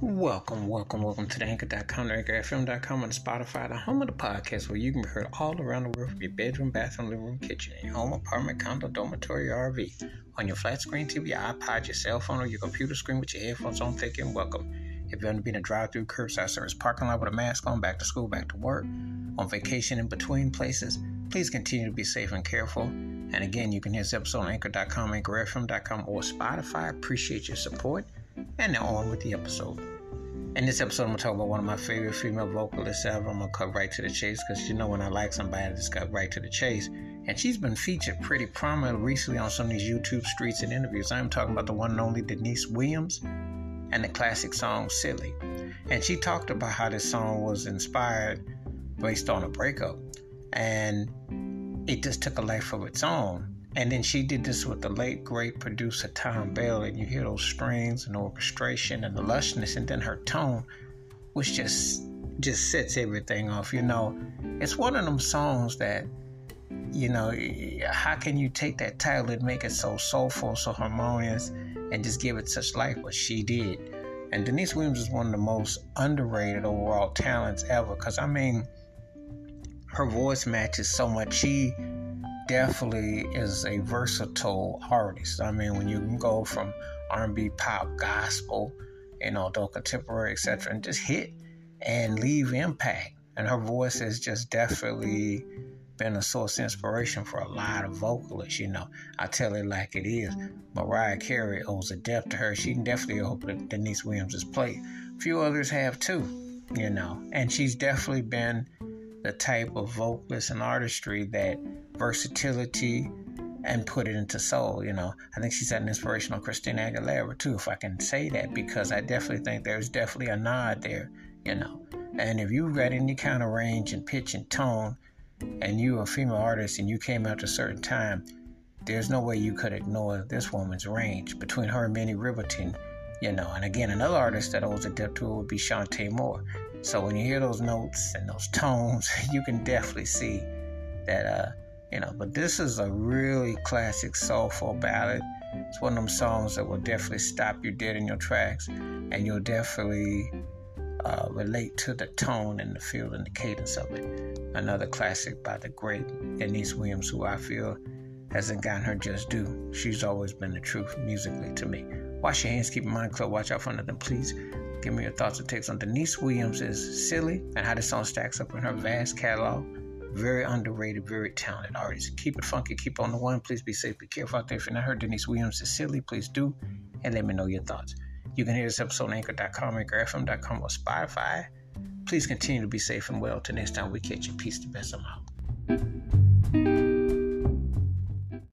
Welcome, welcome, welcome to the Anchor.com, the AnchorFM.com, and Spotify, the home of the podcast where you can be heard all around the world from your bedroom, bathroom, living room, kitchen, your home, apartment, condo, dormitory, RV, on your flat screen TV, your iPod, your cell phone, or your computer screen with your headphones on. You and welcome. If you're in a drive-through, curbside service, parking lot with a mask on, back to school, back to work, on vacation in between places, please continue to be safe and careful. And again, you can hear this episode on Anchor.com, AnchorFM.com, or Spotify. Appreciate your support. And now on with the episode. In this episode, I'm gonna talk about one of my favorite female vocalists ever. I'm gonna cut right to the chase because you know when I like somebody, I just cut right to the chase. And she's been featured pretty prominently recently on some of these YouTube streets and interviews. I'm talking about the one and only Deniece Williams and the classic song Silly. And she talked about how this song was inspired based on a breakup. And it just took a life of its own. And then she did this with the late great producer Thom Bell, and you hear those strings and orchestration and the lushness, and then her tone, which just just sets everything off. You know, it's one of them songs that, you know, how can you take that title and make it so soulful, so harmonious, and just give it such life? But she did. And Deniece Williams is one of the most underrated overall talents ever. Cause I mean, her voice matches so much. She definitely is a versatile artist. I mean, when you can go from R&B, pop, gospel, you know, adult contemporary, etc., and just hit and leave impact. And her voice has just definitely been a source of inspiration for a lot of vocalists. You know, I tell it like it is. Mariah Carey owes a debt to her. She can definitely open Deniece Williams' plate. A few others have too. You know, and she's definitely been the type of vocalist and artistry that versatility and put it into soul. You know, I think she's an inspiration on Christina Aguilera too, if I can say that, because I definitely think there's definitely a nod there. You know, and if you've got any kind of range and pitch and tone, and you're a female artist and you came out at a certain time, there's no way you could ignore this woman's range between her and Minnie Riperton. You know, and again, another artist that owes a depth to would be Chanté Moore. So when you hear those notes and those tones, you can definitely see that, uh, you know, but this is a really classic soulful ballad. It's one of them songs that will definitely stop you dead in your tracks, and you'll definitely uh, relate to the tone and the feel and the cadence of it. Another classic by the great Deniece Williams, who I feel hasn't gotten her just due. She's always been the truth musically to me. Wash your hands, keep your mind clear, watch out for nothing, please. Give me your thoughts and takes on Deniece Williams is silly and how this song stacks up in her vast catalog. Very underrated, very talented artist. Keep it funky, keep on the one. Please be safe, be careful out there. If you're not heard Deniece Williams is silly, please do and let me know your thoughts. You can hear this episode on anchor.com, anchorfm.com, or Spotify. Please continue to be safe and well. Till next time we catch you. Peace to best. I'm out.